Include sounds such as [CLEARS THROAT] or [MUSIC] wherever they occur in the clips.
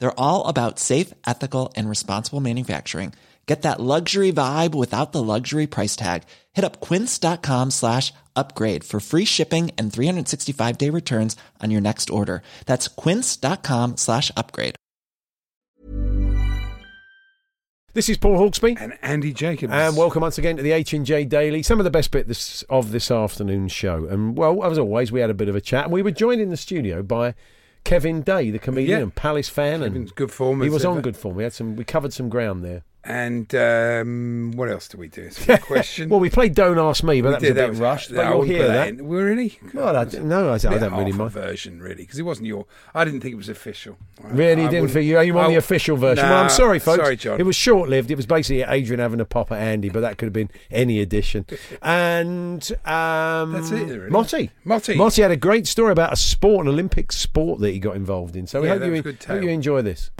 They're all about safe, ethical, and responsible manufacturing. Get that luxury vibe without the luxury price tag. Hit up quince.com slash upgrade for free shipping and 365 day returns on your next order. That's quince.com slash upgrade. This is Paul Hawksbee. And Andy Jacobs. And welcome once again to the H&J Daily. Some of the best bit this, of this afternoon's show. And, well, as always, we had a bit of a chat. And we were joined in the studio by Kevin Day, the comedian Yeah. Palace fan. Kevin's and good form He as was on good form. We had some. We covered some ground there. And um, what else do we do? It's a good [LAUGHS] question. Well, we played Don't Ask Me, but We that was did, a bit was- rushed. But you'll hear put that. in. Well, really? Well, I, no, I, I don't really mind. version, really, because it wasn't your. I didn't think it was official. I- Really, didn't feel you. You want the official version? well, I'm sorry, folks. Sorry, John. It was short-lived. It was basically Adrian having a pop at Andy, but that could have been any edition. [LAUGHS] And um, That's it, really. Motty. Motty. Motty had a great story about a sport, an Olympic sport that he got involved in. So we Yeah, hope you, hope you enjoy this.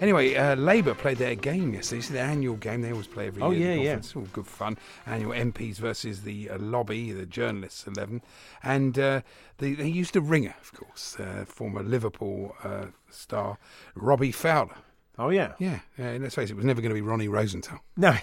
Anyway, uh, Labour played their game yesterday. It's their annual game. They always play every Oh, year. yeah, yeah. It's all good fun. Annual MPs versus the uh, lobby, the journalists eleven, and uh, they, they used a ringer, of course, uh, former Liverpool uh, star Robbie Fowler. Oh yeah. Yeah, yeah. Let's face it, it was never going to be Ronnie Rosenthal. [LAUGHS] No.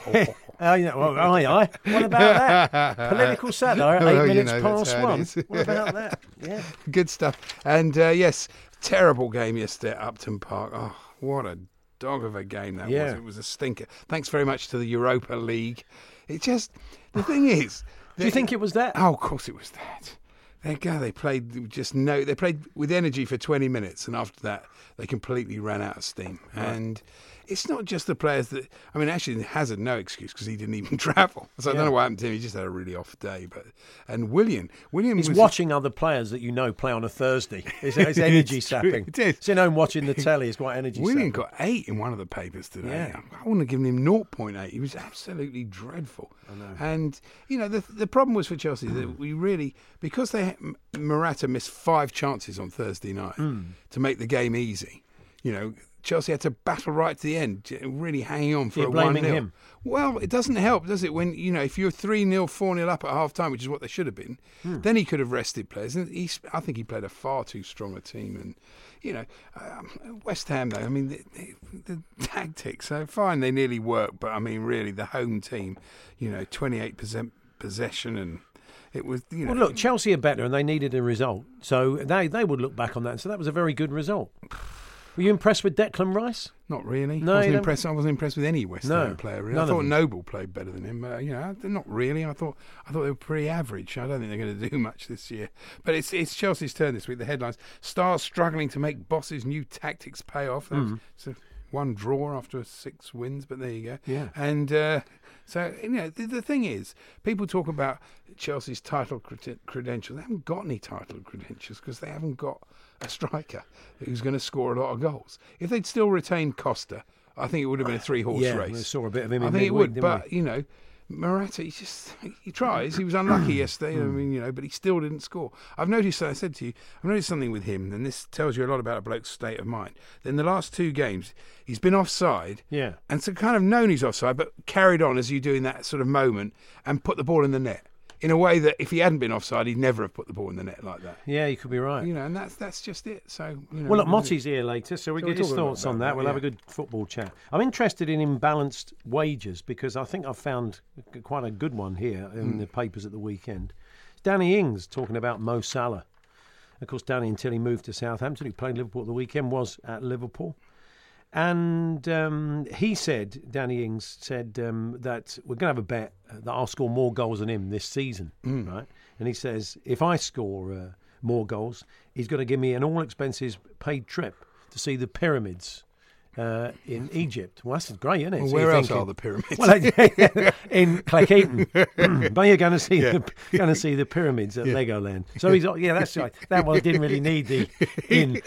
oh, yeah. Well, aye, aye. What about that? [LAUGHS] Political satire at eight Well, you minutes know, past one. [LAUGHS] What about that? Yeah. Good stuff. And uh, yes, terrible game yesterday at Upton Park. Oh, what a dog of a game that was. It was a stinker. Thanks very much to the Europa League. It just, the thing is. [LAUGHS] Do you think it was that? Oh, of course it was that. They go. They played just no. They played with energy for twenty minutes, and after that, they completely ran out of steam. And it's not just the players that. I mean, actually, Hazard no excuse because he didn't even [LAUGHS] travel. So I don't know what happened to him. He just had a really off day. But and William, William He's was watching other players that you know play on a Thursday. It's, [LAUGHS] it's energy It's true, sapping. it is. Sitting home watching the [LAUGHS] telly is quite energy William sapping. got eight in one of the papers today. Yeah. I wouldn't have given him 0.8. He was absolutely dreadful. I know. And, you know, the, the problem was for Chelsea that we really, because they M- Morata missed five chances on Thursday night Hmm. to make the game easy, you know, Chelsea had to battle right to the end, really hanging on for You're a 1 blaming 0. him? Well, it doesn't help, does it? When, you know, if you're 3 0, 4 0 up at half time, which is what they should have been, Hmm. then he could have rested players. And he's, I think he played a far too strong a team. And, you know, um, West Ham, though, I mean, the, the, the tactics, so fine, they nearly worked, but I mean, really, the home team, you know, 28% possession and it was, you know. Well, look, Chelsea are better and they needed a result. So they, they would look back on that and say that was a very good result. Were you impressed with Declan Rice? Not really. No, I wasn't impressed. I wasn't impressed with any West No, Ham player. Really. I thought. Noble played better than him. Uh, you know, not really. I thought I thought they were pretty average. I don't think they're going to do [LAUGHS] much this year. But it's it's Chelsea's turn this week. The headlines: Stars struggling to make bosses' new tactics pay off. Mm. It's a one draw after six wins, but there you go. Yeah. And uh, so you know, the, the thing is, people talk about Chelsea's title crede- credentials. They haven't got any title credentials because they haven't got a striker who's going to score a lot of goals. If they'd still retained Costa, I think it would have been a three-horse yeah, race. we saw a bit of him I in think it would, but you know, Morata, he just he tries. He was unlucky [CLEARS THROAT] yesterday. I mean, you know, but he still didn't score. I've noticed. I said to you, I've noticed something with him, and this tells you a lot about a bloke's state of mind. In the last two games, he's been offside. Yeah. and so kind of known he's offside, but carried on as you do in that sort of moment and put the ball in the net in a way that if he hadn't been offside, he'd never have put the ball in the net like that. Yeah, you could be right. You know, and that's that's just it. So you know, Well, look, Motty's here later, so we So get his thoughts on that. We'll have a good football chat. I'm interested in imbalanced wages because I think I've found quite a good one here in Hmm. the papers at the weekend. Danny Ings talking about Mo Salah. Of course, Danny, until he moved to Southampton, he played Liverpool at the weekend, was at Liverpool. And um, he said, Danny Ings said um, that we're going to have a bet that I'll score more goals than him this season, right? And he says, if I score uh, more goals, he's going to give me an all expenses paid trip to see the pyramids uh, in Egypt. Well, that's great, isn't it? Well, So where else thinking- are the pyramids? well, [LAUGHS] in Cleckheaton, [LAUGHS] but you're going to see the going to see the pyramids at Legoland. So he's yeah, that's right. That one didn't really need the in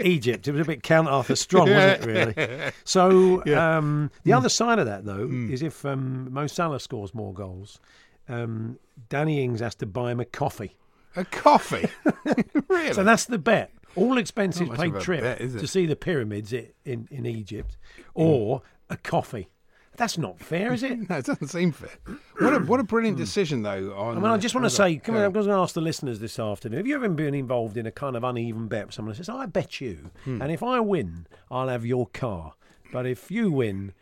Egypt. It was a bit Count Arthur Strong, wasn't it? Really. [LAUGHS] So um, the other side of that though is if um, Mo Salah scores more goals, um, Danny Ings has to buy him a coffee. a coffee. really? So that's the bet. All expenses paid trip bet, to see the pyramids in, in Egypt, or a coffee. That's not fair, is it? [LAUGHS] no, it doesn't seem fair. What a what a brilliant decision though. On I mean, I just want to say, come on, I'm going to ask the listeners this afternoon. Have you ever been involved in a kind of uneven bet with someone who says, I bet you, Hmm. and if I win, I'll have your car, but if you win,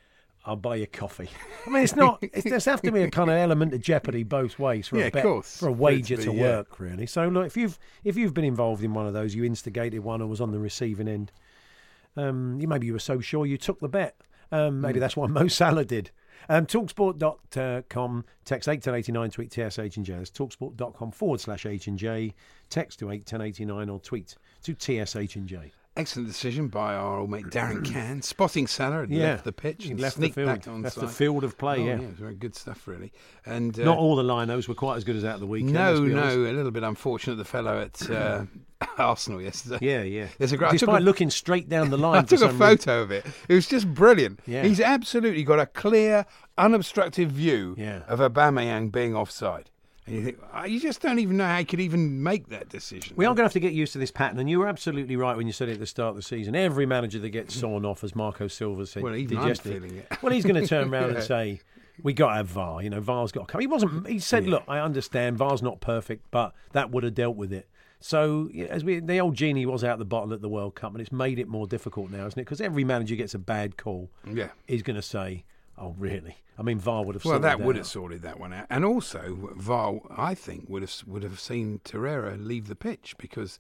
I'll buy you coffee. I mean, it's not. It's, there's have to be a kind of element of jeopardy both ways for Yeah, a bet, course. for a For to wager be, to yeah. work, really. So look, if you've if you've been involved in one of those, you instigated one or was on the receiving end. Um, you maybe you were so sure you took the bet. Um, maybe that's what Mo Salah did. Um, Talksport.com, text 81089, tweet TSH and J. That's talksport.com forward slash H and J. Text to 81089 or tweet to TSH and J. Excellent decision by our old mate Darren [CLEARS THROAT] Cann, spotting Salah had Yeah. left the pitch He and left the sneaked field. back on Left the field of play, Oh, yeah. it was very good stuff, really. And uh, Not all the linos were quite as good as that at the weekend. no, no, honest. a little bit unfortunate. The fellow at uh, [CLEARS THROAT] Arsenal yesterday. Yeah, yeah. There's a great- I took Despite a- looking straight down the [LAUGHS] I line, for took a some reason. photo of it. It was just brilliant. Yeah. He's absolutely got a clear, unobstructed view Yeah. of Aubameyang being offside. And you think, oh, you just don't even know how you could even make that decision. We are going to have to get used to this pattern, and you were absolutely right when you said it at the start of the season. Every manager that gets hmm. sawn off, as Marco Silva said, Well, even I'm feeling it. well, he's going to turn around [LAUGHS] Yeah. and say, "We got to have VAR." You know, VAR's got to come. He wasn't. He said, "Look, I understand VAR's not perfect, but that would have dealt with it." So, yeah, as we, the old genie was out of the bottle at the World Cup, and it's made it more difficult now, isn't it? Because every manager gets a bad call. Yeah. He's going to say, "Oh, really?" I mean, VAR would have. Well, sorted that would out. have sorted that one out, and also VAR, I think, would have would have seen Torreira leave the pitch because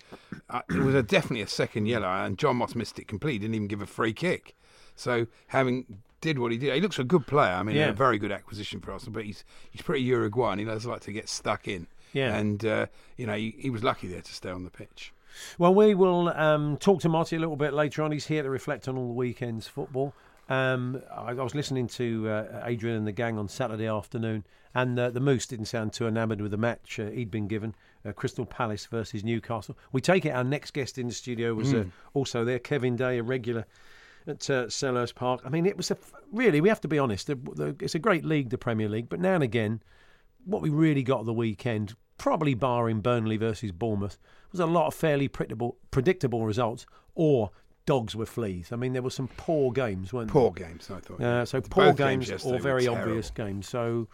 uh, it was a, definitely a second yellow, and Jon Moss missed it completely. Didn't even give a free kick. So having did what he did, he looks a good player. I mean, Yeah. a very good acquisition for Arsenal, but he's he's pretty Uruguayan. He does like to get stuck in. Yeah. and uh, you know he, he was lucky there to stay on the pitch. Well, we will um, talk to Marty a little bit later on. He's here to reflect on all the weekend's football. Um, I, I was listening to uh, Adrian and the gang on Saturday afternoon, and uh, the Moose didn't sound too enamoured with the match uh, he'd been given uh, Crystal Palace versus Newcastle. We take it our next guest in the studio was uh, also there, Kevin Day, a regular at uh, Selhurst Park. I mean, it was a really, we have to be honest, the, the, it's a great league, the Premier League, but now and again, what we really got the weekend, probably barring Burnley versus Bournemouth, was a lot of fairly predictable, predictable results or dogs were fleas. I mean, there were some poor games, weren't Poor games, I thought. there? Uh, so poor games games, or very obvious games. So,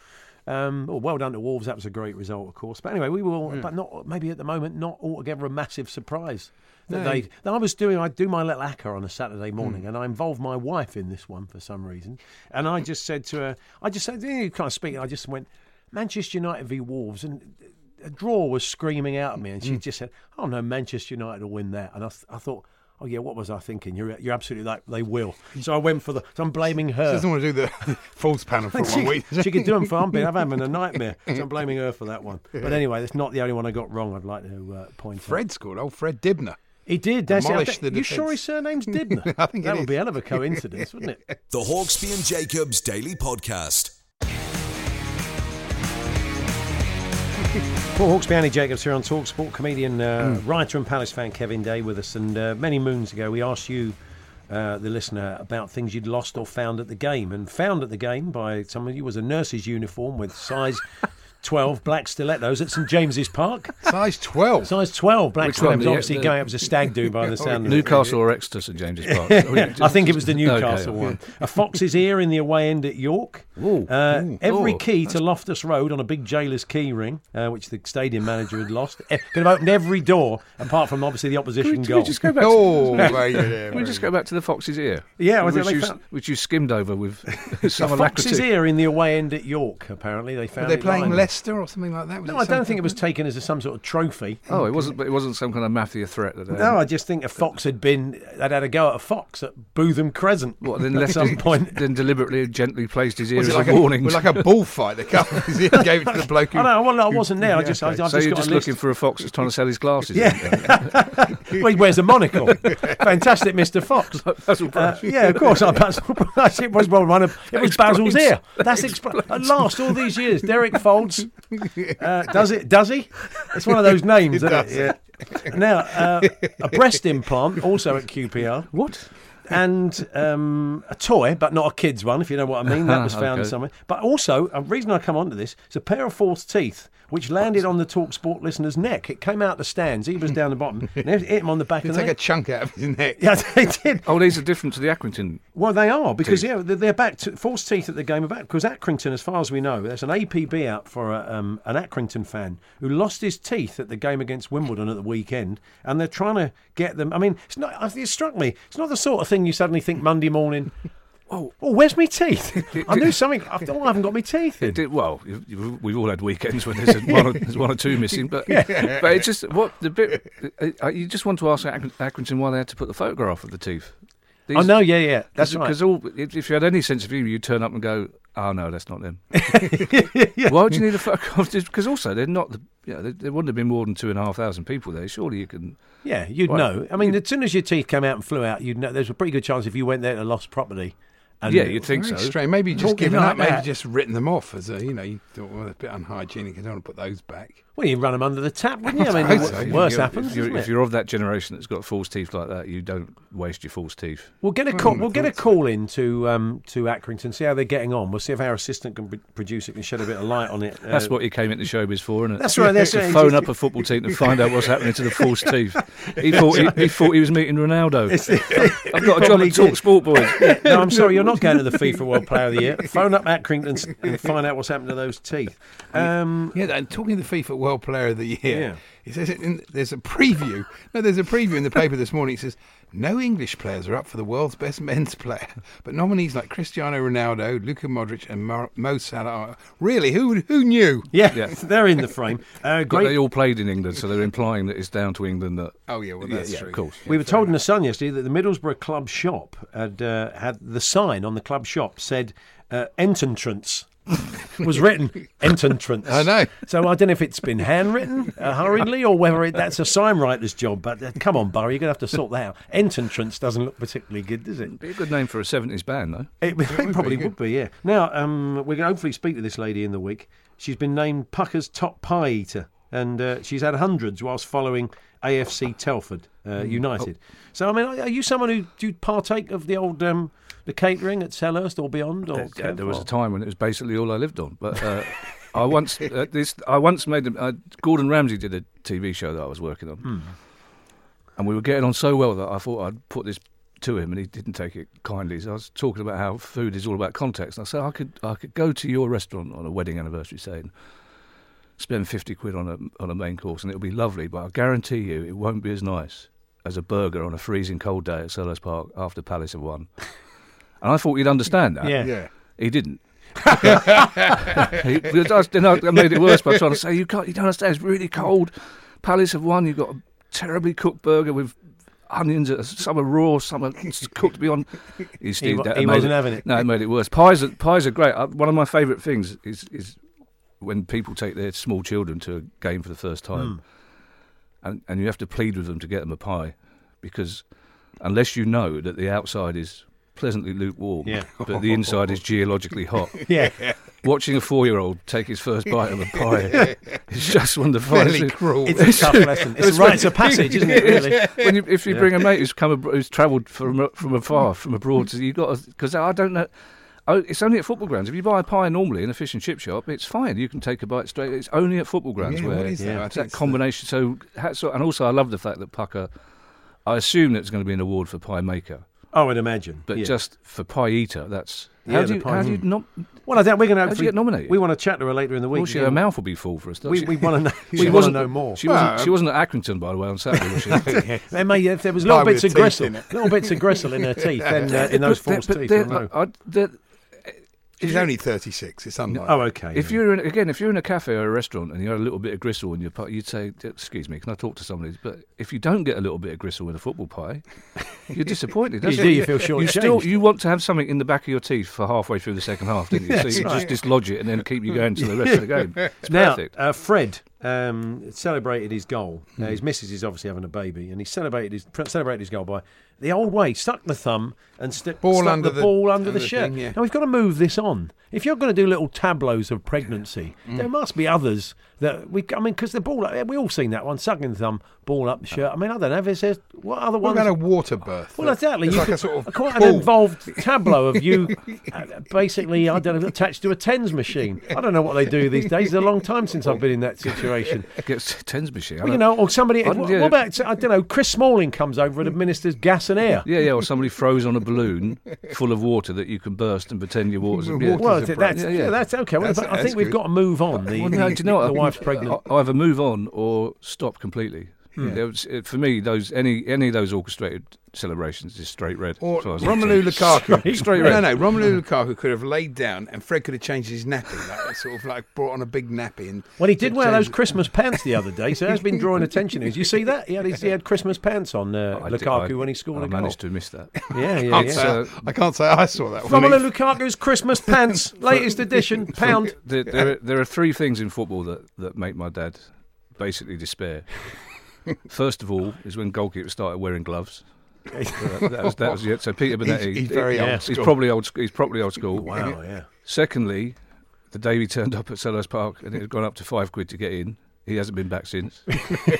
um, well, well done to Wolves. That was a great result, of course. But anyway, we will, but not maybe at the moment, not altogether a massive surprise. That No. they, I was doing, I do my little acca on a Saturday morning, Hmm. and I involved my wife in this one for some reason. And I just said to her, I just said, you kind of speaking, I just went, Manchester United v Wolves, and a draw was screaming out at me, and Hmm. she just said, "Oh no, Manchester United will win that." And I, th- I thought, "Oh yeah, what was I thinking? You're you're absolutely right. They will." So I went for the. So I'm blaming her. She her. doesn't want to do the [LAUGHS] false panel for [LAUGHS] She, one week. she could do them for I'm, being, I'm having a nightmare. [LAUGHS] So I'm blaming her for that one. But anyway, that's not the only one I got wrong. I'd like to uh, point out. Fred scored. Old Fred Dibnah. He did. That's it. Demolished think- the you sure his surname's Dibnah? I think it that would is. be a hell of a coincidence, wouldn't it? The Hawksbee and Jacobs Daily Podcast. [LAUGHS] Paul Hawksbee, Annie Jacobs here on Talksport. Comedian, uh, writer, and Palace fan Kevin Day with us. And uh, many moons ago, we asked you, uh, the listener, about things you'd lost or found at the game. And found at the game by some of you was a nurse's uniform with size [LAUGHS] 12 black stilettos at St James's Park. Size 12. Size 12 black Which stilettos. The- Obviously, the- going up as a stag do by the sound of it. Newcastle or Exeter St James's Park? [LAUGHS] I think it was the Newcastle Okay. one. A fox's ear in the away end at York. Ooh, Uh, ooh, every ooh, key to Loftus Road on a big jailer's key ring, uh, which the stadium manager had lost. Eh, Could have opened every door apart from obviously the opposition Can we, goal. just go back? [LAUGHS] Oh, to, very good, can we just go back to the fox's ear? Yeah, well, which, they you, found- which you skimmed over with [LAUGHS] some a fox's ear in the away end at York. Apparently, they found. Are they it playing lying. Leicester or something like that? Was No, I don't think it was taken as a, some sort of trophy. Oh, it wasn't. It wasn't some kind of mafia threat. That, uh, No, I just think a fox had been they'd had a go at a fox at Bootham Crescent. What, then at left some his- point. then deliberately and gently placed his ear Was as like a a, warning. was like a bullfight? They cut his ear and gave it to the bloke. Who, I know. Well, I wasn't there. I Yeah, just, I, I've okay. just so you're got just a list. looking for a fox that's trying to sell his glasses. Yeah. [LAUGHS] well, he wears a monocle. Fantastic, Mr. Fox. [LAUGHS] Basil Uh, Brush. yeah, of course. I Basil [LAUGHS] Brush. It was well one of. It was Basil's ear. That's expl- at last all these years. Derek Fowlds. [LAUGHS] Uh, does it? Does he? It's one of those [LAUGHS] names. isn't it? Yeah. Now, uh, a breast implant also at QPR. What? and um, a toy, but not a kid's one, if you know what I mean. That [LAUGHS] was found Okay. somewhere. But also, a reason I come onto this is a pair of false teeth, which landed on the Talk Sport listener's neck. It came out the stands. He was down the bottom. [LAUGHS] And it hit him on the back They of the take a chunk out of his neck. [LAUGHS] Yeah, they did. Oh, these are different to the Accrington. Well, they are because Teeth. yeah, they're, they're back to false teeth at the game of back because Accrington, as far as we know, there's an APB out for a, um, an Accrington fan who lost his teeth at the game against Wimbledon at the weekend, and they're trying to get them. I mean, it's not. It struck me. It's not the sort of thing you suddenly think Monday morning. Oh, Oh, where's my teeth? [LAUGHS] I knew something. I, oh, I haven't got my teeth in. Did, well, we've all had weekends when there's, one, or, there's one or two missing, but but it's just what the bit. Uh, you just want to ask Ac- Accrington why they had to put the photograph of the teeth. I know. Yeah, yeah. That's right. Because all if you had any sense of humour, you'd turn up and go, "Oh no, that's not them." [LAUGHS] [LAUGHS] Why would you need a photograph? Because also they're not the. You know, there, there wouldn't have been more than two and a half thousand people there. Surely you can. Yeah, you'd Well, know. I mean, as soon as your teeth came out and flew out, you'd know. There's a pretty good chance if you went there to lost property. And Yeah, you'd think so. strange. Maybe just Talking given like up. Maybe that. just written them off as a, you know, you thought, well, it's a bit unhygienic. I don't want to put those back. Well, you run them under the tap, wouldn't you? I mean, I the so. w- If worse You're- happens. If you're, if you're of that generation that's got false teeth like that, you don't waste your false teeth. We'll get a call. I We'll get a so. call in to um, to Accrington, see how they're getting on. We'll see if our assistant can, produce it can shed a bit of light on it. [LAUGHS] That's Uh, what he came into showbiz for, isn't it? That's right, that's to right. phone up [LAUGHS] a football team to find out what's happening to the false [LAUGHS] teeth. He thought he, he thought he was meeting Ronaldo. I've got a job at Talk. Sport, boys. no, I'm sorry, you're not going to the FIFA World Player of the Year. Phone up Accrington and and find out what's happened to those teeth. Um, Yeah, and talking of the FIFA World Player of the Year, Yeah. it says it in, there's a preview. No, there's a preview in the paper this morning. It says no English players are up for the world's best men's player, [LAUGHS] but nominees like Cristiano Ronaldo, Luka Modric, and Mo, Mo Salah. Are, really, who who knew? yeah, Yeah. [LAUGHS] they're in the frame. [LAUGHS] Uh, But they all played in England, so they're implying that it's down to England that. Oh yeah, well that's yeah, true. of course. We were told in the Sun yesterday that the Middlesbrough club shop had uh, had the sign on the club shop said uh, "Entrance." [LAUGHS] was written entrance. I know. So I don't know if it's been handwritten uh, hurriedly or whether it, that's a sign writer's job. But uh, come on, Barry, you're going to have to sort that out. Entrance doesn't look particularly good, does it? Be a good name for a 70s band, though. It, it would [LAUGHS] probably be would be, yeah. Now, um, we're going to hopefully speak to this lady in the week. She's been named Pukka's top pie eater, and uh, she's had hundreds whilst following AFC Telford uh, Hmm. United. Oh. So, I mean, are you someone who do you partake of the old um, the catering at Selhurst or beyond? Or There, there was a time when it was basically all I lived on. But uh, I once [LAUGHS] uh, this I once made a, uh, Gordon Ramsay did a TV show that I was working on, Hmm. and we were getting on so well that I thought I'd put this to him, and he didn't take it kindly. So I was talking about how food is all about context, and I said I could I could go to your restaurant on a wedding anniversary, say, and spend fifty quid on a on a main course, and it'll be lovely, but I guarantee you it won't be as nice as a burger on a freezing cold day at Selhurst Park after Palace have won. [LAUGHS] And I thought you'd understand that. Yeah. Yeah. He didn't. [LAUGHS] he, because I, then I I made it worse by trying to say you can't. You don't understand. It's really cold. Palace have won. You've got a terribly cooked burger with onions. Some are raw. Some are [LAUGHS] cooked beyond. He, Steve, wa- that he made wasn't having it. No, it made it worse. Pies. Are, pies are great. Uh, One of my favourite things is is when people take their small children to a game for the first time, hmm. and and you have to plead with them to get them a pie, because unless you know that the outside is pleasantly lukewarm, Yeah. but the inside is geologically hot. [LAUGHS] Yeah. Watching a four-year-old take his first bite of a pie [LAUGHS] is just one of the finest. cruel. [LAUGHS] It's a tough lesson. It's a rites of passage, isn't it, really? when you, if you bring a mate who's come who's travelled from from afar from abroad, so you got because I don't know. Oh, it's only at football grounds. If you buy a pie normally in a fish and chip shop, it's fine. You can take a bite straight. It's only at football grounds Yeah, where what is that? Yeah. I it's that combination. So, hats off- and also I love the fact that Pukka. I assume that it's going to be an award for pie maker, I would imagine. but yeah. just for pie eater, that's how the do you, pie- how do you hmm. not? well, I don't. We're going to How'd you get nominated? We want to chat to her later in the week. Well, she, Yeah. her mouth will be full for us. doesn't we she? we want to know. [LAUGHS] She we want to wasn't- know more. She wasn't. Well, she wasn't at Accrington, by the way, on Saturday, was she? [LAUGHS] Yeah. There may, if there was little bits of teeth gristle, in little bits of gristle in her teeth, [LAUGHS] then uh, in those false they're- teeth. but you'll know. I- they're- He's only 36. It's unlikely. Oh, okay. If yeah. you're in, again, if you're in a cafe or a restaurant and you had a little bit of gristle in your pie, you'd say, "Excuse me, can I talk to somebody?" But if you don't get a little bit of gristle in a football pie, you're [LAUGHS] disappointed. You don't do, you feel You still you want to have something in the back of your teeth for halfway through the second half, didn't you? [LAUGHS] so you just dislodge it and then keep you going to the rest of the [LAUGHS] game. It's now, perfect. uh, Fred um, celebrated his goal. Hmm. Now, his missus is obviously having a baby, and he celebrated his celebrated his goal by the old way: stuck the thumb and st- Ball stuck under the, the- ball under the the shirt. thing, yeah. Now we've got to move this on. If you're going to do little tableaus of pregnancy, Mm. there must be others that we. I mean, because the ball, we all seen that one: sucking the thumb, ball up the shirt. I mean, I don't know if it says what other one. What ones. about a water birth? Well, exactly. It's You like could- a sort of quite an involved [LAUGHS] tableau of you, uh, basically. I don't know, attached to a tens machine. I don't know what they do these days. It's a long time since I've been in that situation. Gets tens machine. Well, you know, or somebody. I- What, yeah. what about I don't know? Chris Smalling comes over and administers gas and air. Yeah, yeah, or somebody throws on a balloon full of water that you can burst and pretend your [LAUGHS] water's Well, yeah. water- Well, that's yeah, Yeah, yeah. that's okay. Well, That's- but I that's think we've good. got to move on. The, Well, no, do you know what? Wife's uh, pregnant. Either move on or stop completely. Hmm. There was- uh, for me, those any any of those orchestrated celebrations is straight red. Or as far as Romelu Lukaku. Straight- [LAUGHS] straight no, red. no, Romelu Lukaku could have laid down and Fred could have changed his nappy, like [LAUGHS] sort of like brought on a big nappy. And Well, he did wear those Christmas pants the other day, so it has been drawing [LAUGHS] attention. Did you see that? He had his, he had Christmas pants on uh, I did- Lukaku I- when he scored I a goal. managed to miss that. Yeah, yeah, Can't yeah. say So- I, I can't say I saw that one. Romelu Lukaku's Christmas pants, latest edition, pound. There, there, are, there are three things in football that, that make my dad basically despair. First of all, is when goalkeepers started wearing gloves. That, was that was it. So Peter He's- Benetti, he's very Yeah. old he's school. probably old. He's probably old school. Wow, yeah. Secondly, the day we turned up at Selhurst Park and it had gone up to five quid to get in. He hasn't been back since. [LAUGHS]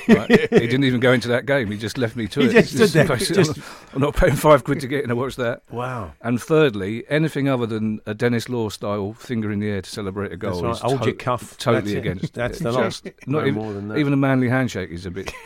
Right? He didn't even go into that game. He just left me to He it. just stood there, just- I'm, I'm not paying five quid to get in and watch that. Wow. And thirdly, anything other than a Denis Law style finger in the air to celebrate a goal That's right. is Hold your cuff. totally That's it. against. That's it. the lot. Just No not even, more than that. even a manly handshake is a bit. [LAUGHS]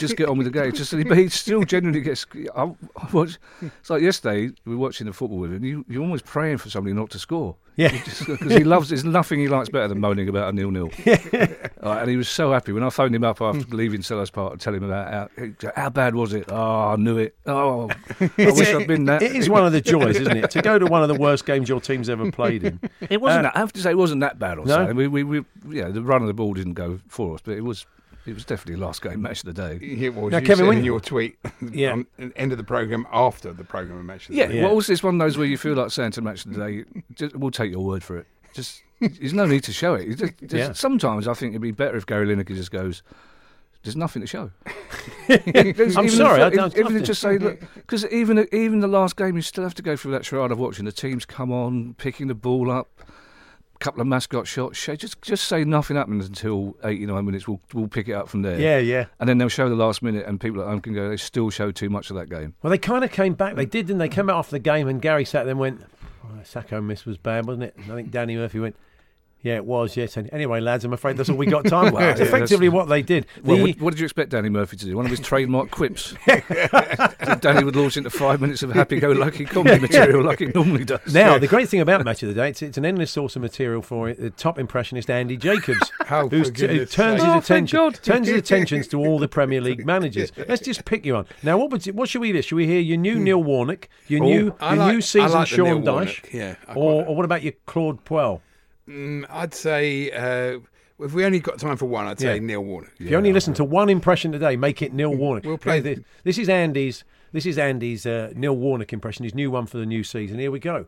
Just get on with the game. Just but he still genuinely gets. I, I watch, it's like yesterday we were watching the football with him. You, you're almost praying for somebody not to score. Yeah. because he loves. There's nothing he likes better than moaning about a nil nil. [LAUGHS] Yeah, and he was so happy when I phoned him up after leaving Selhurst Park to tell him about how, how bad was it. Oh, I knew it. Oh, I [LAUGHS] wish I'd been that. It is one of the joys, isn't it, to go to one of the worst games your team's ever played in. It wasn't. Uh, that, I have to say, it wasn't that bad on No? Saturday. We, we, we, yeah, the run of the ball didn't go for us, but it was, it was definitely the last game match of the day. Yeah, well, Now, you Kevin, said when- in your tweet Yeah. on the end of the program after the program mentioned. Yeah, Yeah. well, also it's one of those where you feel like saying to match of the day, just, we'll take your word for it. Just, there's no need to show it. Just- just- Yeah. Sometimes I think it'd be better if Gary Lineker just goes. There's nothing to show. [LAUGHS] I'm sorry, if- I don't- even just say look, because even even the last game, you still have to go through that charade of watching the teams come on, picking the ball up, couple of mascot shots. Show, just just say nothing happens until 89 minutes. We'll we'll pick it up from there. Yeah, yeah. And then they'll show the last minute, and people at home can go. They still show too much of that game. Well, they kind of came back. They mm. did, didn't they? Came out after the game, and Gary sat there and went, oh, Sakho miss was bad, wasn't it? And I think Danny Murphy went, yeah, it was, yes. And anyway, lads, I'm afraid that's all we got time for. [LAUGHS] Wow, It's yeah, effectively what they did. Well, The- what, what did you expect Danny Murphy to do? One of his trademark quips. [LAUGHS] Danny would launch into five minutes of happy-go-lucky comedy [LAUGHS] material like he normally does. Now, the great thing about Match of the Day, it's, it's an endless source of material for the top impressionist Andy Jacobs, How who's t- who turns sake. his Oh, attention God. turns his attentions to all the Premier League managers. Let's just pick you on. Now, what would, what should we do? Should we hear your new hmm. Neil Warnock, your Oh, new I your like- new season like Sean Neil Dyche, yeah, or, or what about your Claude Puel? Mm, I'd say uh, if we only got time for one, I'd say Yeah. Neil Warnock. If you only listen to one impression today, make it Neil Warnock. We'll play this. This is Andy's. This is Andy's uh, Neil Warnock impression. His new one for the new season. Here we go.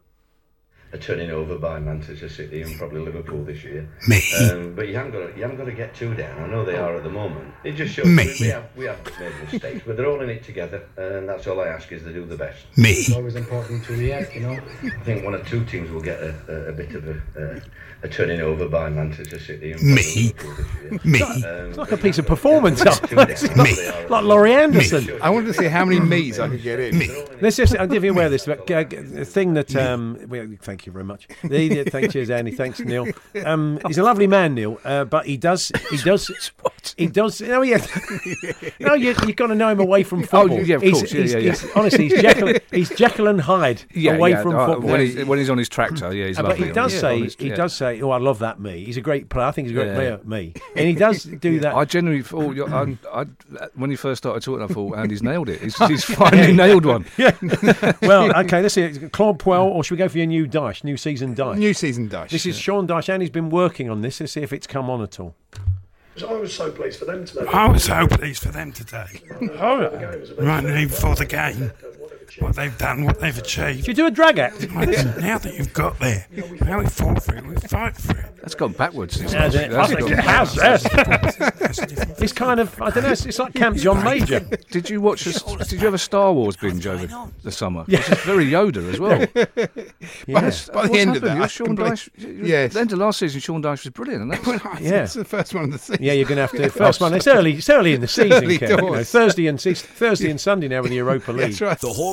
A turning over by Manchester City and probably Liverpool this year. Me. Um, but you haven't got to, you haven't got to get too down. I know they are at the moment. It just shows Me. we, we have we have made mistakes, but they're all in it together, and that's all I ask is they do the best. Me. It's always important to react, you know. I think one or two teams will get a, a, a bit of a, a, a turning over by Manchester City and Me. Liverpool this year. Me. Um, It's like a piece of haven't got to performance get art. too down. [LAUGHS] It's They like, are at like the Laurie moment. Anderson. I wanted to see how many me's I could get in. Me. Let's just, I'll give you aware of this. But, uh, the thing that, um, well, thank you very much. The, the, thanks, cheers, Andy. Thanks, Neil. Um, he's a lovely man, Neil. Uh, but he does, he [LAUGHS] does, he does. No, yeah, [LAUGHS] no, you, you've got to know him away from football. yeah, of He's- course. He's- yeah, yeah. he's- honestly, he's Jekyll, he's Jekyll and Hyde [LAUGHS] Yeah, away yeah, from uh, football. When he's, when he's on his tractor, yeah, he's Uh, but lovely. he does say honest, he does say, "Oh, I love that me." He's a great player. I think he's a great player, me, and he does do that. I genuinely thought, you- I, I, when he first started talking, I thought Andy's nailed it. He's, he's finally nailed one. Yeah. well, okay, let's see. Claude Puel, or should we go for your new Dyche? Dyche, new season Dyche. New season Dyche. This is yeah. Sean Dyche, and he's been working on this to see if it's come on at all. I was so pleased for them today. I was so pleased for them today. Right now before the game, what they've done, what they've achieved. Do you do a drag act? Well, listen, now that you've got there, now we fought for it, we fight for it. That's gone backwards. Since Yeah, last- that's I think gone it has, yes. It's kind of, I don't know, it's, it's like Camp John Major. Did you watch? this- did you have a Star Wars binge over the summer? Yeah, it's very Yoda as well. Yes. By the What's end of happened? that, You're I Sean Dyche. Yes. The end of last season, Sean Dyche was brilliant. And that's, [LAUGHS] Yeah. It's the first one of the season. Yeah, you're going to have to [LAUGHS] first one. It's early. It's early in the season, Early you know. Thursday and Thursday and [LAUGHS] Sunday now with the Europa League. That's right. The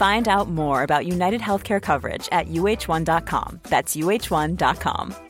Find out more about United Healthcare coverage at uh1.com. That's uh1.com.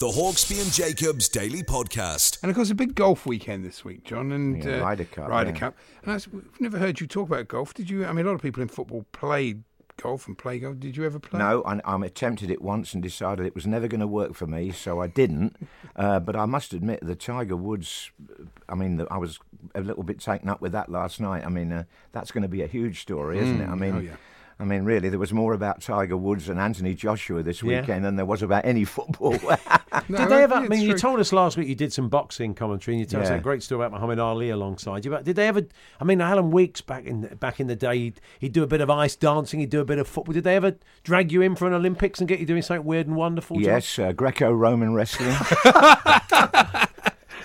The Hawksbee and Jacobs Daily Podcast. And of course, a big golf weekend this week, John. And Yeah, uh, Ryder Cup, Ryder yeah. Cup. And I, s- we've never heard you talk about golf. Did you? I mean, a lot of people in football played golf and play golf. Did you ever play? No, I, I attempted it once and decided it was never going to work for me, so I didn't. [LAUGHS] Uh, but I must admit, the Tiger Woods, I mean, the, I was a little bit taken up with that last night. I mean, uh, that's going to be a huge story, isn't it? Mm, I mean, oh, yeah. I mean, really, there was more about Tiger Woods and Anthony Joshua this Yeah. weekend than there was about any [LAUGHS] football. [LAUGHS] did they ever? I mean, you told us last week you did some boxing commentary, and you told us a great story about Muhammad Ali alongside you. But did they ever? I mean, Alan Weeks back in back in the day, he'd, he'd do a bit of ice dancing, he'd do a bit of football. Did they ever drag you in for an Olympics and get you doing something weird and wonderful? Yes, uh, Greco-Roman wrestling. [LAUGHS]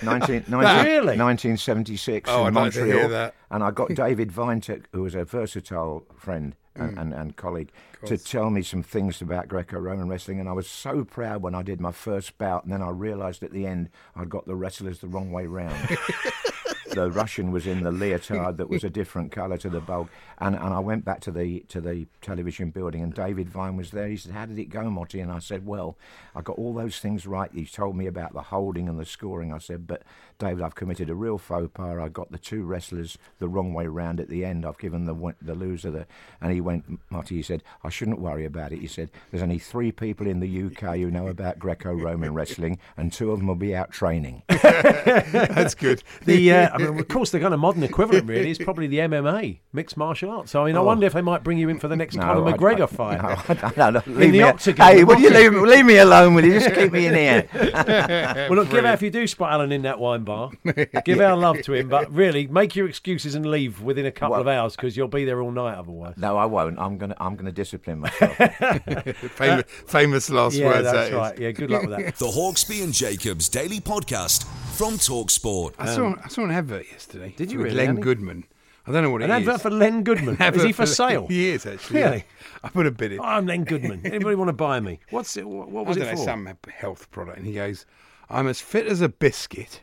19, 19, Really? 1976 Oh, in I'd like to Montreal. hear that. And I got David Vinetek, who was a versatile friend and, Mm. and, and colleague, to tell me some things about Greco-Roman wrestling. And I was so proud when I did my first bout. And then I realised at the end I'd got the wrestlers the wrong way round. [LAUGHS] the [LAUGHS] Russian was in the leotard that was a different colour to the bulk. And, and I went back to the to the television building, and David Vine was there. He said, "How did it go, Monty?" And I said, "Well, I got all those things right. He told me about the holding and the scoring." I said, "But David, I've committed a real faux pas. I got the two wrestlers the wrong way round at the end. I've given the the loser the." And he went, Monty. He said, "I shouldn't worry about it." He said, "There's only three people in the UK who know about Greco-Roman wrestling, and two of them will be out training." [LAUGHS] That's good. [LAUGHS] The uh, I mean, of course, the kind of modern equivalent really is probably the MMA, mixed martial arts. So I mean, I Oh. wonder if they might bring you in for the next No, Conor I- McGregor I- fight. no, [LAUGHS] I- no, no, In leave the me- octagon. Hey, will you leave, leave me alone? Will you just keep me in here? [LAUGHS] well, look, give out if you do spot Alan in that wine bar. [LAUGHS] Give our love to him, but really make your excuses and leave within a couple of hours because you'll be there all night otherwise. No, I won't. I'm gonna I'm gonna discipline myself. famous, famous last yeah, words. that's that is. right. Yeah, good luck with that. The Hawksbee and Jacobs Daily Podcast from Talksport. I saw I saw an advert yesterday. Did you with really, Len Andy? Goodman. I don't know what it is. An it is. advert for Len Goodman. [LAUGHS] An Is he advert for sale? [LAUGHS] He is actually. Really? yeah. I put a bid in. Oh, I'm Len Goodman. Anybody want to buy me? What's it? What, what was I it don't know, for? some health product. And he goes, "I'm as fit as a biscuit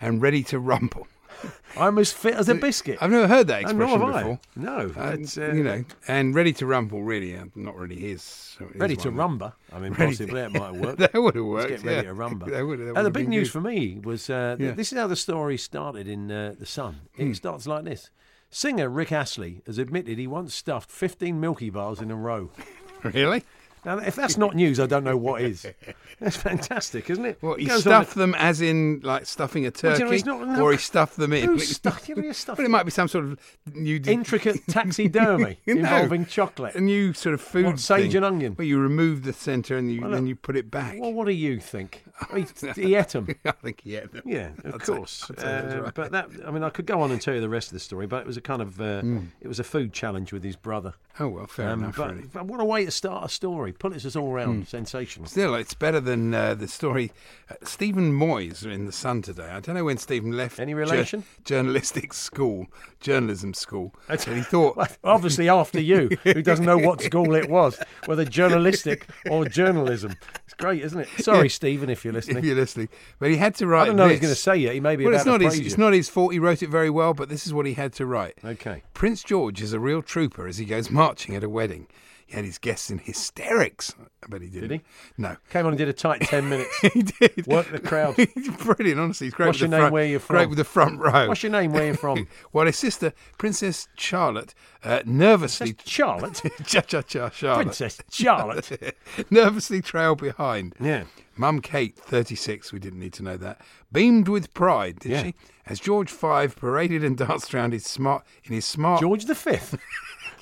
and ready to rumble." [LAUGHS] I'm as fit as a biscuit. I've never heard that expression have I. before. No, Uh, uh, you know, and ready to rumble. Really, uh, not really his. so it is Ready to rumble. I mean, Ready possibly to- it might work. [LAUGHS] that would have worked. Let's get ready yeah. to rumble. That would, that and the big news good. for me was uh, th- Yeah. this is how the story started in uh, the Sun. It Hmm. starts like this: Singer Rick Astley has admitted he once stuffed 15 Milky Bars in a row. [LAUGHS] Really? Now, if that's not news, I don't know what is. [LAUGHS] That's fantastic, isn't it? What, he goes stuffed them as in like stuffing a Well, turkey, you know, not- no. or he stuffed them in? Who stuffed- you know, Well, it might be some sort of new Intricate [LAUGHS] taxidermy [LAUGHS] No. involving chocolate. a new sort of food. What, sage thing and onion? Where you remove the centre and you Well, then you put it back. Well, what do you think? He, [LAUGHS] he ate them. [LAUGHS] I think he ate them. Yeah, of say- course. Say Uh, right. But that, I mean, I could go on and tell you the rest of the story, but it was a kind of, uh, Mm. it was a food challenge with his brother. Oh well, fair enough. But, really. but what a way to start a story! Pulitzer's all round Mm. sensational. Still, it's better than uh, the story. Uh, Stephen Moyes in the Sun today. I don't know when Stephen left. Any relation? journalistic school, journalism school. That's, and he thought, [LAUGHS] Well, obviously after you, who doesn't know what school it was, whether journalistic or journalism. It's great, isn't it? Sorry, Yeah. Stephen, if you're listening. if you're listening, but he had to write. I don't know what he's going to say yet. He may be well, about it's not to his. praise It's not his fault. He wrote it very well, but this is what he had to write. Okay. Prince George is a real trooper as he goes marching at a wedding. He had his guests in hysterics. I bet he didn't. Did he? No. Came on and did a tight 10 minutes. [LAUGHS] he did. Worked the crowd. [LAUGHS] Brilliant, honestly. He's great What's with your the name, front, where you're from? Great with the front row. What's your name, where you're from? [LAUGHS] While his sister, Princess Charlotte, uh, nervously. Charlotte? cha cha cha Charlotte. Princess Charlotte. nervously trailed behind. Yeah. Mum Kate, 36, we didn't need to know that, beamed with pride, did Yeah. she? As George V paraded and danced around his smart in his smart George the Fifth.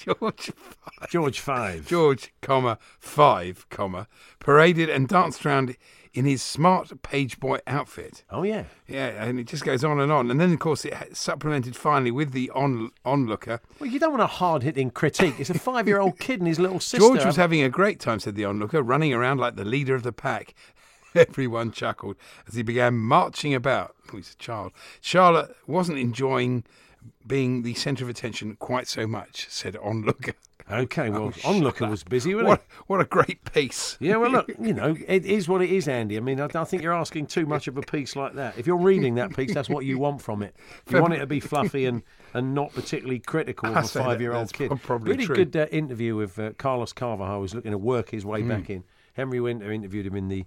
George V. George Five. George, comma, five, comma, paraded and danced around in his smart page boy outfit. Oh, yeah. Yeah, and it just goes on and on. And then, of course, it supplemented finally with the on onlooker. Well, you don't want a hard hitting critique. It's a [LAUGHS] five year old kid and his little sister. George was having a great time, said the onlooker, running around like the leader of the pack. [LAUGHS] Everyone chuckled as he began marching about. Oh, he's a child. Charlotte wasn't enjoying being the centre of attention quite so much, said onlooker. Okay, [LAUGHS] well, Oh, onlooker was busy, wasn't what, he? What a great piece. Yeah, well, look, [LAUGHS] you know, it is what it is, Andy. I mean, I don't think you're asking too much of a piece like that. If you're reading that piece, that's what you want from it. You want it to be fluffy and, and not particularly critical of [LAUGHS] a five year old kid. probably really true. good uh, interview with uh, Carlos Carvalhal, who's looking to work his way Mm. back in. Henry Winter interviewed him in the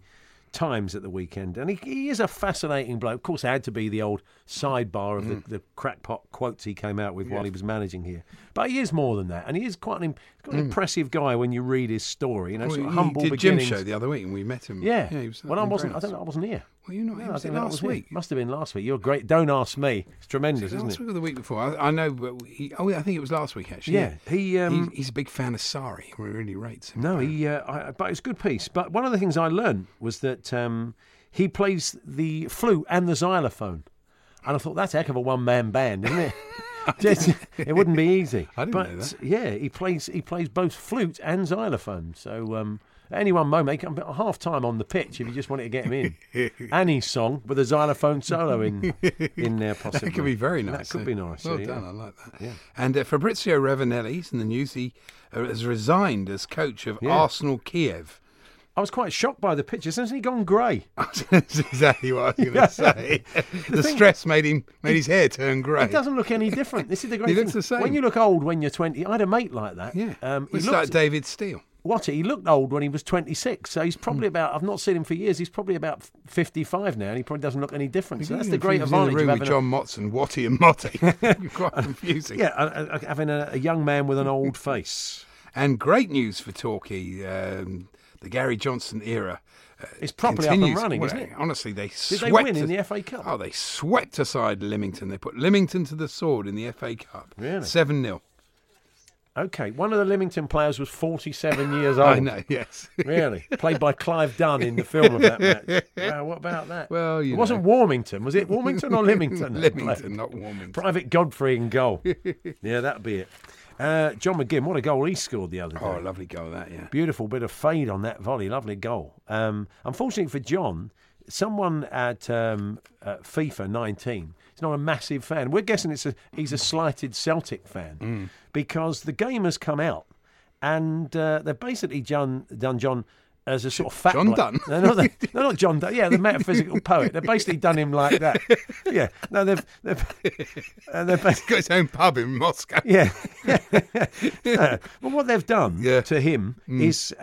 Times at the weekend, and he, he is a fascinating bloke. Of course, it had to be the old sidebar of Mm. the, the crackpot quotes he came out with while he was managing here. But he is more than that, and he is quite an, quite an Mm. impressive guy when you read his story. You know, Well, sort of he humble did beginnings. Jim's show the other week and we met him. Yeah. he was, well, I wasn't. I don't know. I wasn't here. Well, you're not. No, he I was I last was here. week. Must have been last week. You're great. Don't ask me. It's tremendous, it isn't last it? week or the week before? I, I know, but he, oh, I think it was last week actually. Yeah, he, um, he's, he's a big fan of Sarri. He really rates him. No, he. Uh, I, but it's a good piece. But one of the things I learned was that um, he plays the flute and the xylophone, and I thought that's a heck of a one man band, isn't it? [LAUGHS] [LAUGHS] It wouldn't be easy. [LAUGHS] I didn't but know that. yeah, he plays he plays both flute and xylophone. So um, at any one moment, he can be half time on the pitch if you just wanted to get him in. [LAUGHS] Annie's song with a xylophone solo in in there, possibly. That could be very nice. That could eh? be nice. Well yeah, done. I like that. Yeah. And uh, Fabrizio Ravanelli's in the news. He uh, has resigned as coach of Yeah. Arsenal Kiev. I was quite shocked by the pictures. Hasn't he gone grey? [LAUGHS] That's exactly what I was going [LAUGHS] to say. the thing- stress made him made his hair turn grey. He doesn't look any different. This is the [LAUGHS] great He thing. looks the same. When you look old when you're 20, I had a mate like that. Yeah. Um, he It's looked, like David Steele. what? He looked old when he was 26. So he's probably about, I've not seen him for years, he's probably about 55 now and he probably doesn't look any different. So that's the great advantage the room of with having John Motson, Watty, and Motty. Quite confusing. yeah, a, a, having a, a young man with an old face. And great news for Torquay. Um, the Gary Johnson era. Uh, It's properly up and running, Well, isn't it? Honestly, they Did swept they win in the FA Cup? Oh, they swept aside Lymington. They put Lymington to the sword in the FA Cup. Really? 7 0. Okay, one of the Lymington players was 47 [LAUGHS] years old. I know, yes. [LAUGHS] Really? Played by Clive Dunn in the film of that match. [LAUGHS] Wow, what about that? Well, you It wasn't. Warmington, was it? Warmington or Lymington? Lymington, not Warmington. Private Godfrey in goal. yeah, that'd be it. Uh, John McGinn, what a goal he scored the other day. Oh, lovely goal that, yeah. Beautiful bit of fade on that volley. Lovely goal. Um, unfortunately for John, someone at um, uh, FIFA 19 is not a massive fan. We're guessing it's a, he's a slighted Celtic fan Mm. because the game has come out and uh, they've basically done, done John as a sort of fat John bloke. Donne? No, not, the, [LAUGHS] no, not John Donne. Yeah, the metaphysical poet. They've basically done him like that. Yeah. No, they've they've, uh, they've He's got his own pub in Moscow. yeah. [LAUGHS] yeah. Well, what they've done Yeah. to him Mm. is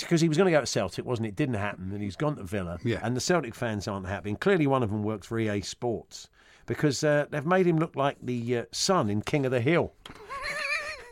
because he was going to go to Celtic, wasn't it? Didn't happen, and he's gone to Villa. Yeah. And the Celtic fans aren't happy. And clearly, one of them works for EA Sports. because uh, they've made him look like the uh, son in King of the Hill.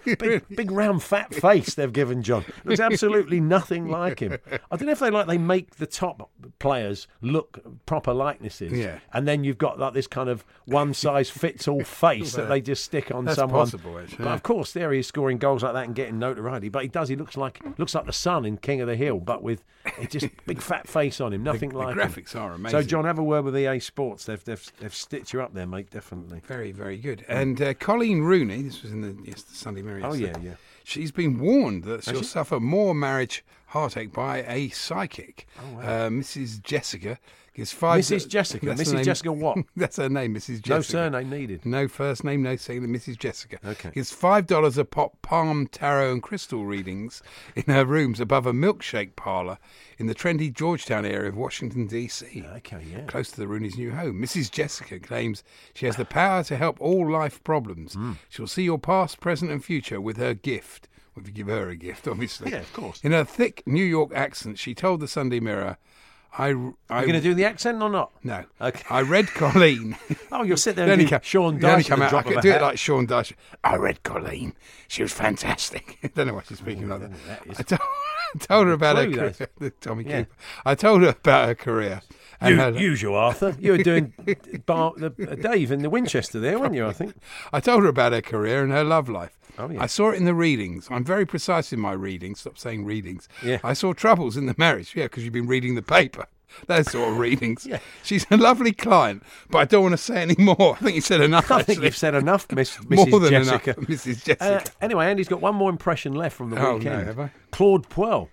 Big, big round fat face they've given John. Looks absolutely nothing like him. I don't know if they like they make the top players look proper likenesses, Yeah. and then you've got like this kind of one size fits all face that they just stick on That's someone. possible, actually, But of course, there he is scoring goals like that and getting notoriety. But he does. He looks like looks like the son in King of the Hill, but with just big fat face on him. Nothing the like him. graphics are amazing. So. John, have a word with EA Sports. They've they've, they've stitched you up there, mate. Definitely. Very, very good. And uh, Colleen Rooney, this was in the, yes, the Sunday Oh, yeah, yeah. She's been warned that she'll she? suffer more marriage heartache by a psychic. Oh, wow. uh, Mrs. Jessica gives five. Mrs. Jessica? Mrs. Jessica what? [LAUGHS] That's her name, Mrs. Jessica. No surname needed. No first name, no second. Mrs. Jessica. Okay. Gives five dollars a pop palm tarot and crystal readings in her rooms above a milkshake parlour in the trendy Georgetown area of Washington D.C. Okay, yeah. Close to the Rooney's new home. Mrs. Jessica claims she has the power to help all life problems. Hmm. She'll see your past, present, and future with her gift. Well, if you give her a gift, [LAUGHS] obviously. Yeah, of course. In her thick New York accent, she told the Sunday Mirror, I. I Are you going to do the accent or not? No. Okay. I read Coleen. [LAUGHS] Oh, you'll sit there and do Sean Dyche come out. I could do it like Sean Dyche. I read Coleen. She was fantastic. [LAUGHS] I don't know why she's speaking like that. I told, I told her about her career. [LAUGHS] Tommy Yeah. Cooper. I told her about her career. and You, her- usual Arthur. You were doing Bar, the, uh, Dave in the Winchester there, weren't you? I think. I told her about her career and her love life. Oh, yeah. I saw it in the readings. I'm very precise in my readings. Stop saying readings. Yeah. I saw troubles in the marriage. Yeah, because you've been reading the paper. Those sort of readings. [LAUGHS] Yeah. She's a lovely client, but I don't want to say any more. [LAUGHS] I think you've said enough. I think you've said enough, Miss, [LAUGHS] More Mrs. than Jessica. enough, Mrs. Jessica. Uh, anyway, Andy's got one more impression left from the Oh, no, weekend. have I? Claude Puel.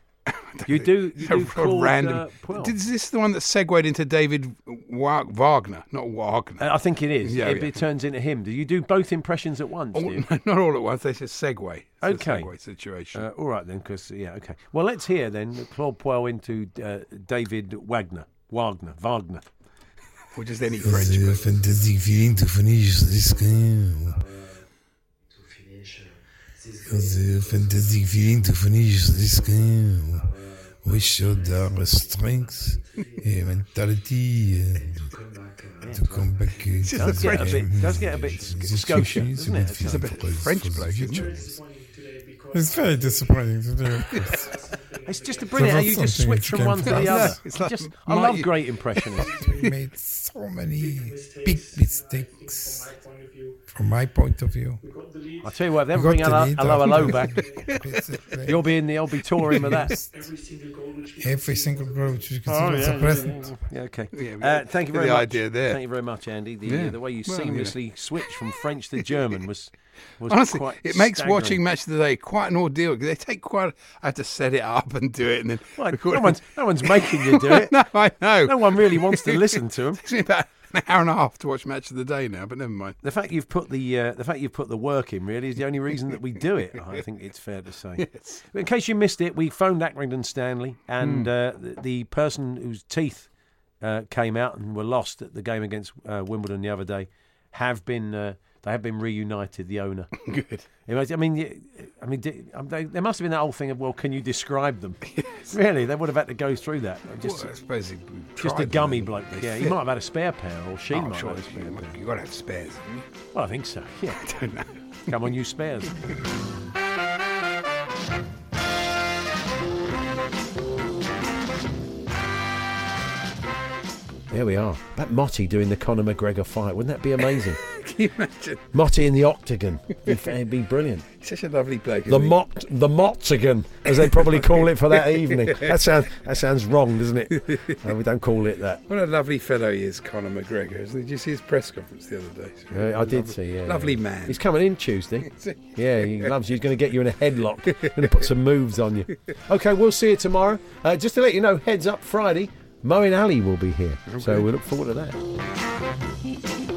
You do, you [LAUGHS] A do Claude random. uh, Is this the one that segued into David Wa- Wagner? Not Wagner. Uh, I think it is. Yeah, it, yeah. it turns into him. Do you do both impressions at once? do All- you? [LAUGHS] not all at once. They said segue. It's a Okay. segue situation. Uh, all right then, because yeah, okay. Well, let's hear then Claude Puel into uh, David Wagner, Wagner, Wagner. or just any French. Fantastic feeling to finish this game. It's the fantastic feeling to finish this game. We showed our strength, eh, mentality, uh, to come back. uh, It does get a bit, does get a bit Scotia, doesn't it? It's a bit French bloke, isn't it? It's very disappointing today, of course. It's just brilliant how you just switch from one to the us. other. [LAUGHS] It's like just, I my- love great impressionists. [LAUGHS] we made so many big mistakes from my point of view. I tell you what, if they ever bring got hello, the lead hello, hello back, [LAUGHS] you'll be in the auditorium of that. Every single goal which you Oh, consider as a yeah, present. yeah, okay. Yeah, we Uh, thank you the very much. idea there. Thank you very much, Andy. The, Yeah. the way you Well, you know. seamlessly switched from French to German was, was Honestly, it makes staggering. watching Match of the Day quite an ordeal. They take quite. I have to set it up and do it, and then Well, no one's, no one's making you do [LAUGHS] it. no, I know. No one really wants to [LAUGHS] listen to them. It takes me about an hour and a half to watch Match of the Day now, but never mind. The fact you've put the uh, the fact you've put the work in really is the only reason that we do it. I [LAUGHS] think it's fair to say. Yes. In case you missed it, we phoned Accrington Stanley, and Hmm. uh, the, the person whose teeth uh, came out and were lost at the game against uh, Wimbledon the other day have been uh, they have been reunited. The owner. [LAUGHS] Good. I mean, I mean, there must have been that whole thing of well, can you describe them? Yes. Really, they would have had to go through that. Just, Well, I suppose just a gummy and bloke. Yeah, he might have had a spare pair, or she Oh, might sure. have had a spare pair. You've got to have spares, haven't you? Well, I think so. Yeah. [LAUGHS] I don't know. Come on, you spares. [LAUGHS] There we are. That Motty doing the Conor McGregor fight. Wouldn't that be amazing? [LAUGHS] Can you imagine? Motty in the octagon. It'd, be brilliant. [LAUGHS] Such a lovely bloke. The isn't he? mot, the Motzigan, as they probably call it for that [LAUGHS] evening. That sounds that sounds wrong, doesn't it? Uh, we don't call it that. What a lovely fellow he is, Conor McGregor. Isn't he? Did you see his press conference the other day? Really I did lovely- see. Yeah, Lovely man. He's coming in Tuesday. Yeah, he loves you. He's going to get you in a headlock. Going to put some moves on you. Okay, we'll see you tomorrow. Uh, just to let you know, heads up Friday. Moeen Ali will be here, so we look forward to that.